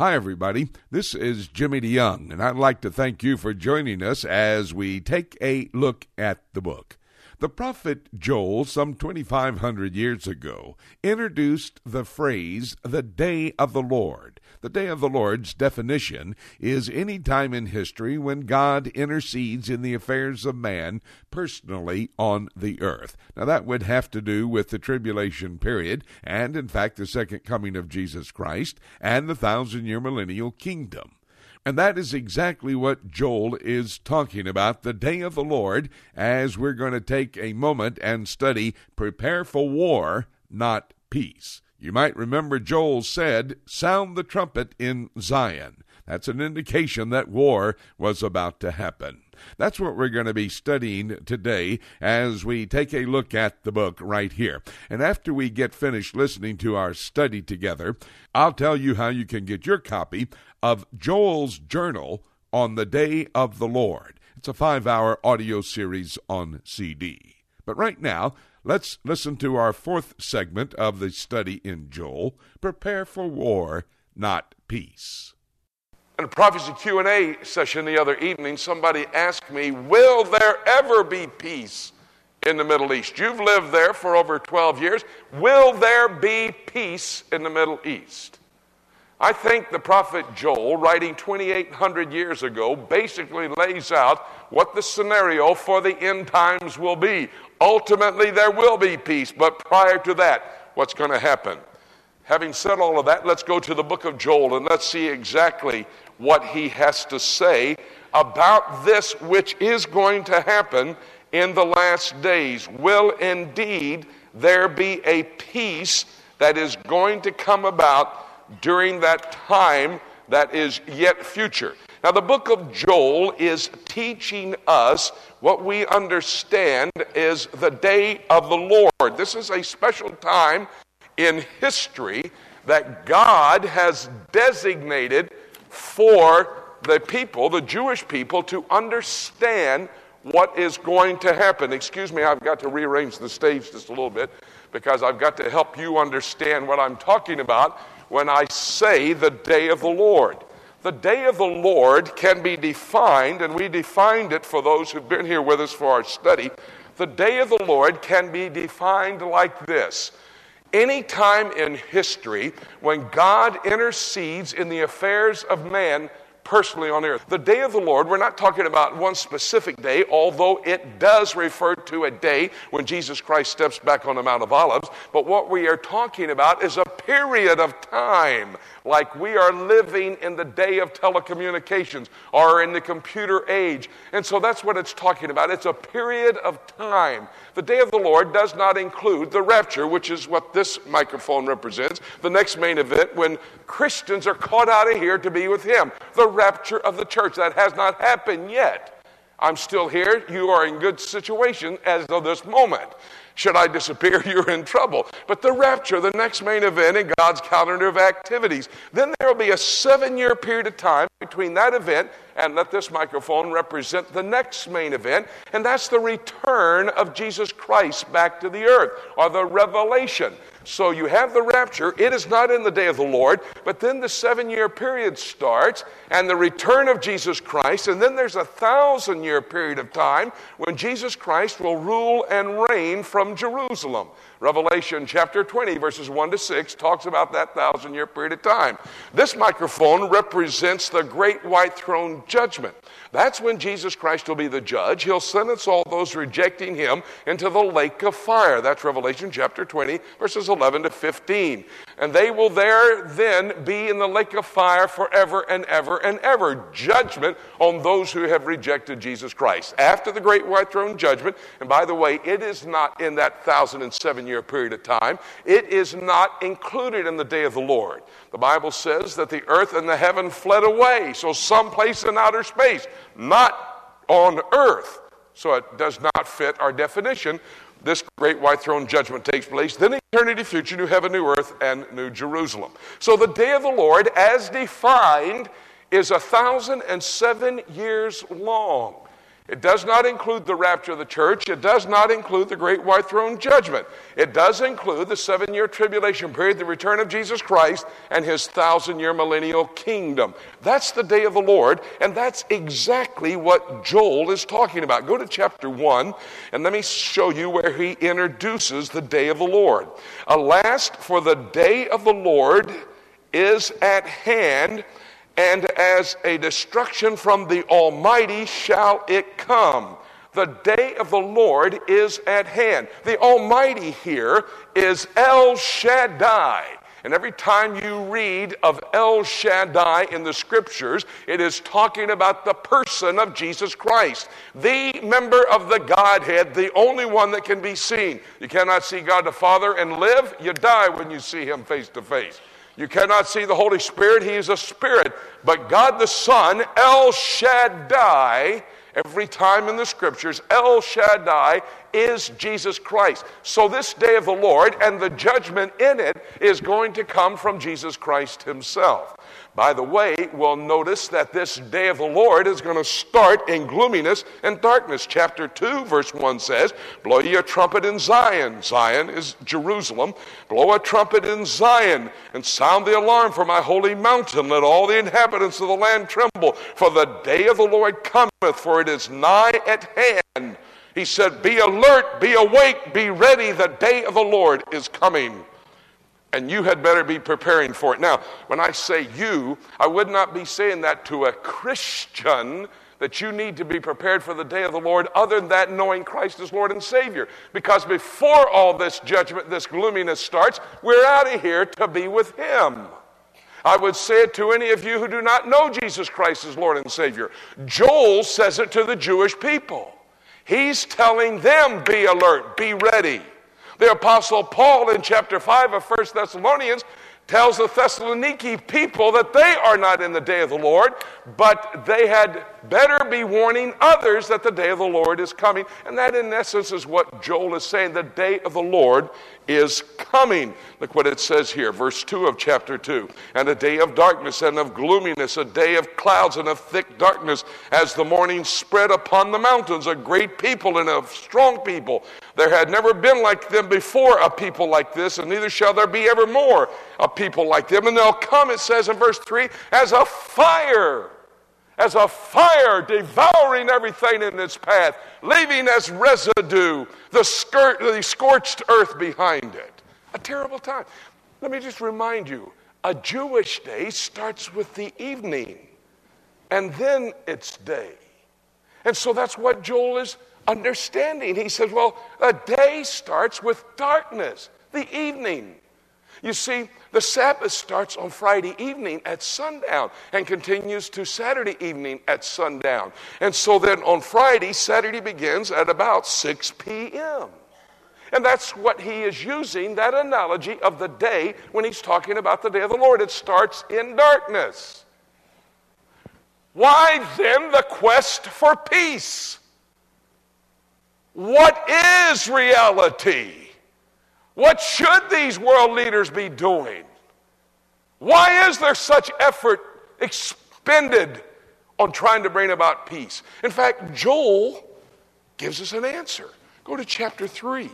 Hi, everybody. This is Jimmy DeYoung, and I'd like to thank you for joining us as we take a look at the book. The prophet Joel, some 2,500 years ago, introduced the phrase, the day of the Lord. The day of the Lord's definition is any time in history when God intercedes in the affairs of man personally on the earth. Now, that would have to do with the tribulation period, and in fact, the second coming of Jesus Christ, and the thousand year millennial kingdom. And that is exactly what Joel is talking about the day of the Lord, as we're going to take a moment and study prepare for war, not peace. You might remember Joel said, Sound the trumpet in Zion. That's an indication that war was about to happen. That's what we're going to be studying today as we take a look at the book right here. And after we get finished listening to our study together, I'll tell you how you can get your copy of Joel's Journal on the Day of the Lord. It's a five hour audio series on CD. But right now, let's listen to our fourth segment of the study in Joel Prepare for War, Not Peace. In a prophecy Q&A session the other evening, somebody asked me, "Will there ever be peace in the Middle East? You've lived there for over 12 years. Will there be peace in the Middle East?" I think the prophet Joel, writing 2,800 years ago, basically lays out what the scenario for the end times will be. Ultimately, there will be peace, but prior to that, what's going to happen? Having said all of that, let's go to the book of Joel and let's see exactly what he has to say about this which is going to happen in the last days. Will indeed there be a peace that is going to come about during that time that is yet future. Now, the book of Joel is teaching us what we understand is the day of the Lord. This is a special time in history that God has designated for the people, the Jewish people, to understand what is going to happen. Excuse me, I've got to rearrange the stage just a little bit because I've got to help you understand what I'm talking about when I say the day of the Lord. The day of the Lord can be defined, and we defined it for those who've been here with us for our study. The day of the Lord can be defined like this any time in history when God intercedes in the affairs of man personally on earth. The day of the Lord, we're not talking about one specific day, although it does refer to a day when Jesus Christ steps back on the Mount of Olives. But what we are talking about is a period of time, like we are living in the day of telecommunications or in the computer age. And so that's what it's talking about. It's a period of time. The day of the Lord does not include the rapture, which is what this microphone represents, the next main event when Christians are caught out of here to be with Him. The rapture of the church. That has not happened yet. I'm still here. You are in good situation as of this moment. Should I disappear, you're in trouble. But the rapture, the next main event in God's calendar of activities, then there will be a seven year period of time between that event and let this microphone represent the next main event, and that's the return of Jesus Christ back to the earth, or the revelation. So you have the rapture. It is not in the day of the Lord, but then the seven year period starts and the return of Jesus Christ. And then there's a thousand year period of time when Jesus Christ will rule and reign from Jerusalem. Revelation chapter 20, verses 1 to 6, talks about that thousand year period of time. This microphone represents the great white throne judgment. That's when Jesus Christ will be the judge. He'll sentence all those rejecting him into the lake of fire. That's Revelation chapter 20, verses 11 to 15. And they will there then be in the lake of fire forever and ever and ever. Judgment on those who have rejected Jesus Christ. After the great white throne judgment, and by the way, it is not in that thousand and seven year period of time, it is not included in the day of the Lord. The Bible says that the earth and the heaven fled away. So, someplace in outer space, not on earth. So, it does not fit our definition. This great white throne judgment takes place. Then, eternity future, new heaven, new earth, and new Jerusalem. So, the day of the Lord, as defined, is a thousand and seven years long. It does not include the rapture of the church. It does not include the great white throne judgment. It does include the seven year tribulation period, the return of Jesus Christ, and his thousand year millennial kingdom. That's the day of the Lord, and that's exactly what Joel is talking about. Go to chapter 1, and let me show you where he introduces the day of the Lord. Alas, for the day of the Lord is at hand and as a destruction from the Almighty shall it come. The day of the Lord is at hand. The Almighty here is El Shaddai. And every time you read of El Shaddai in the scriptures, it is talking about the person of Jesus Christ, the member of the Godhead, the only one that can be seen. You cannot see God the Father and live, you die when you see Him face to face. You cannot see the Holy Spirit, He is a spirit. But God the Son, El Shaddai, every time in the scriptures, El Shaddai is Jesus Christ. So this day of the Lord and the judgment in it is going to come from Jesus Christ Himself. By the way, we'll notice that this day of the Lord is going to start in gloominess and darkness. Chapter 2, verse 1 says, Blow ye a trumpet in Zion. Zion is Jerusalem. Blow a trumpet in Zion and sound the alarm for my holy mountain. Let all the inhabitants of the land tremble, for the day of the Lord cometh, for it is nigh at hand. He said, Be alert, be awake, be ready. The day of the Lord is coming and you had better be preparing for it. Now, when I say you, I would not be saying that to a Christian that you need to be prepared for the day of the Lord, other than that, knowing Christ as Lord and Savior. Because before all this judgment, this gloominess starts, we're out of here to be with Him. I would say it to any of you who do not know Jesus Christ as Lord and Savior. Joel says it to the Jewish people. He's telling them, be alert, be ready. The Apostle Paul in chapter 5 of 1 Thessalonians tells the Thessaloniki people that they are not in the day of the Lord, but they had better be warning others that the day of the Lord is coming. And that, in essence, is what Joel is saying. The day of the Lord is coming. Look what it says here, verse 2 of chapter 2. And a day of darkness and of gloominess, a day of clouds and of thick darkness, as the morning spread upon the mountains, a great people and a strong people. There had never been like them before a people like this, and neither shall there be ever more a people like them. And they'll come, it says in verse 3, as a fire as a fire devouring everything in its path, leaving as residue the, skirt, the scorched earth behind it. A terrible time. Let me just remind you a Jewish day starts with the evening, and then it's day. And so that's what Joel is understanding. He says, well, a day starts with darkness, the evening. You see, the Sabbath starts on Friday evening at sundown and continues to Saturday evening at sundown. And so then on Friday, Saturday begins at about 6 p.m. And that's what he is using, that analogy of the day when he's talking about the day of the Lord. It starts in darkness. Why then the quest for peace? What is reality? What should these world leaders be doing? Why is there such effort expended on trying to bring about peace? In fact, Joel gives us an answer. Go to chapter 3.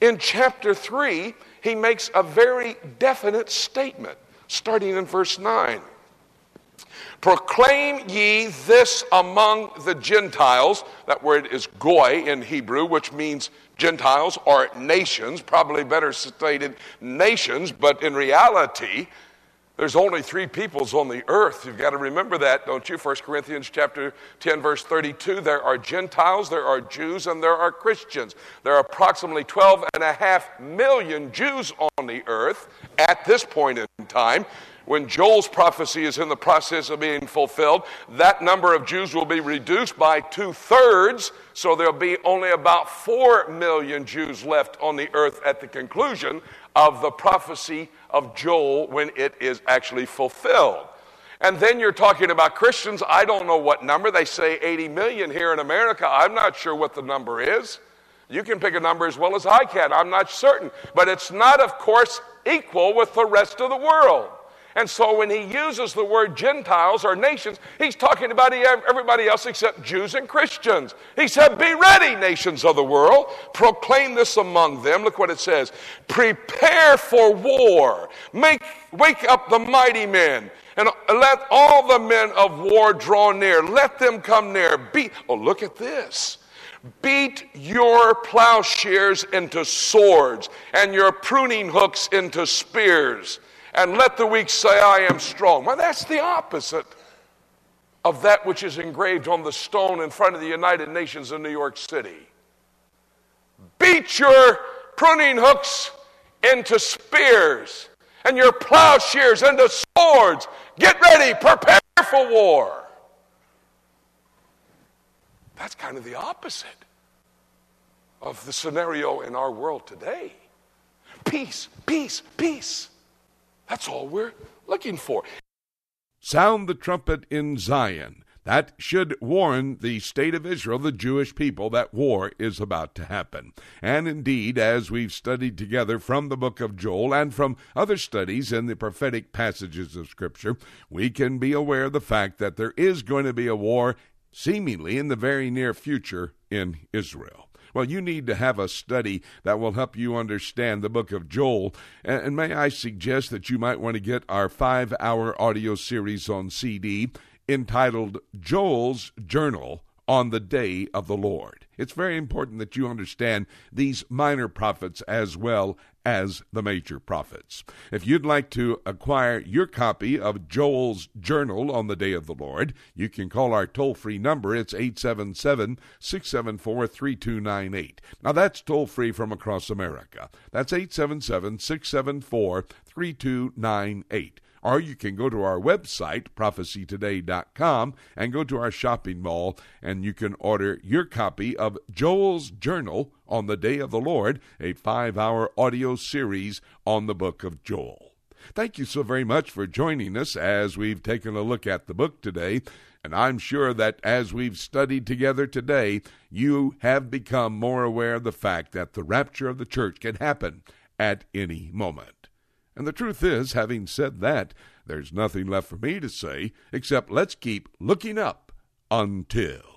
In chapter 3, he makes a very definite statement, starting in verse 9. Proclaim ye this among the Gentiles. That word is goy in Hebrew, which means Gentiles or nations, probably better stated nations, but in reality, there's only three peoples on the earth. You've got to remember that, don't you? 1 Corinthians chapter 10 verse 32, there are Gentiles, there are Jews, and there are Christians. There are approximately 12 and a half million Jews on the earth at this point in time when Joel's prophecy is in the process of being fulfilled, that number of Jews will be reduced by two thirds, so there'll be only about four million Jews left on the earth at the conclusion of the prophecy of Joel when it is actually fulfilled. And then you're talking about Christians. I don't know what number. They say 80 million here in America. I'm not sure what the number is. You can pick a number as well as I can. I'm not certain. But it's not, of course, equal with the rest of the world. And so when he uses the word Gentiles or nations, he's talking about everybody else except Jews and Christians. He said, Be ready, nations of the world. Proclaim this among them. Look what it says Prepare for war. Make, wake up the mighty men. And let all the men of war draw near. Let them come near. Beat. Oh, look at this. Beat your plowshares into swords and your pruning hooks into spears and let the weak say, I am strong. Well, that's the opposite of that which is engraved on the stone in front of the United Nations in New York City. Beat your pruning hooks into spears and your plowshares into swords. Get ready, prepare for war. That's kind of the opposite of the scenario in our world today. Peace, peace, peace. That's all we're looking for. Sound the trumpet in Zion. That should warn the state of Israel, the Jewish people, that war is about to happen. And indeed, as we've studied together from the book of Joel and from other studies in the prophetic passages of Scripture, we can be aware of the fact that there is going to be a war, seemingly in the very near future, in Israel. Well, you need to have a study that will help you understand the book of Joel. And, may I suggest that you might want to get our five hour audio series on CD entitled Joel's Journal on the Day of the Lord. It's very important that you understand these minor prophets as well as the major prophets. If you'd like to acquire your copy of Joel's Journal on the Day of the Lord, you can call our toll free number. It's 877 674 3298. Now, that's toll free from across America. That's 877 674 3298 or you can go to our website, prophecytoday.com, and go to our shopping mall, and you can order your copy of Joel's Journal on the Day of the Lord, a five hour audio series on the book of Joel. Thank you so very much for joining us as we've taken a look at the book today. And I'm sure that as we've studied together today, you have become more aware of the fact that the rapture of the church can happen at any moment. And the truth is, having said that, there's nothing left for me to say except let's keep looking up until.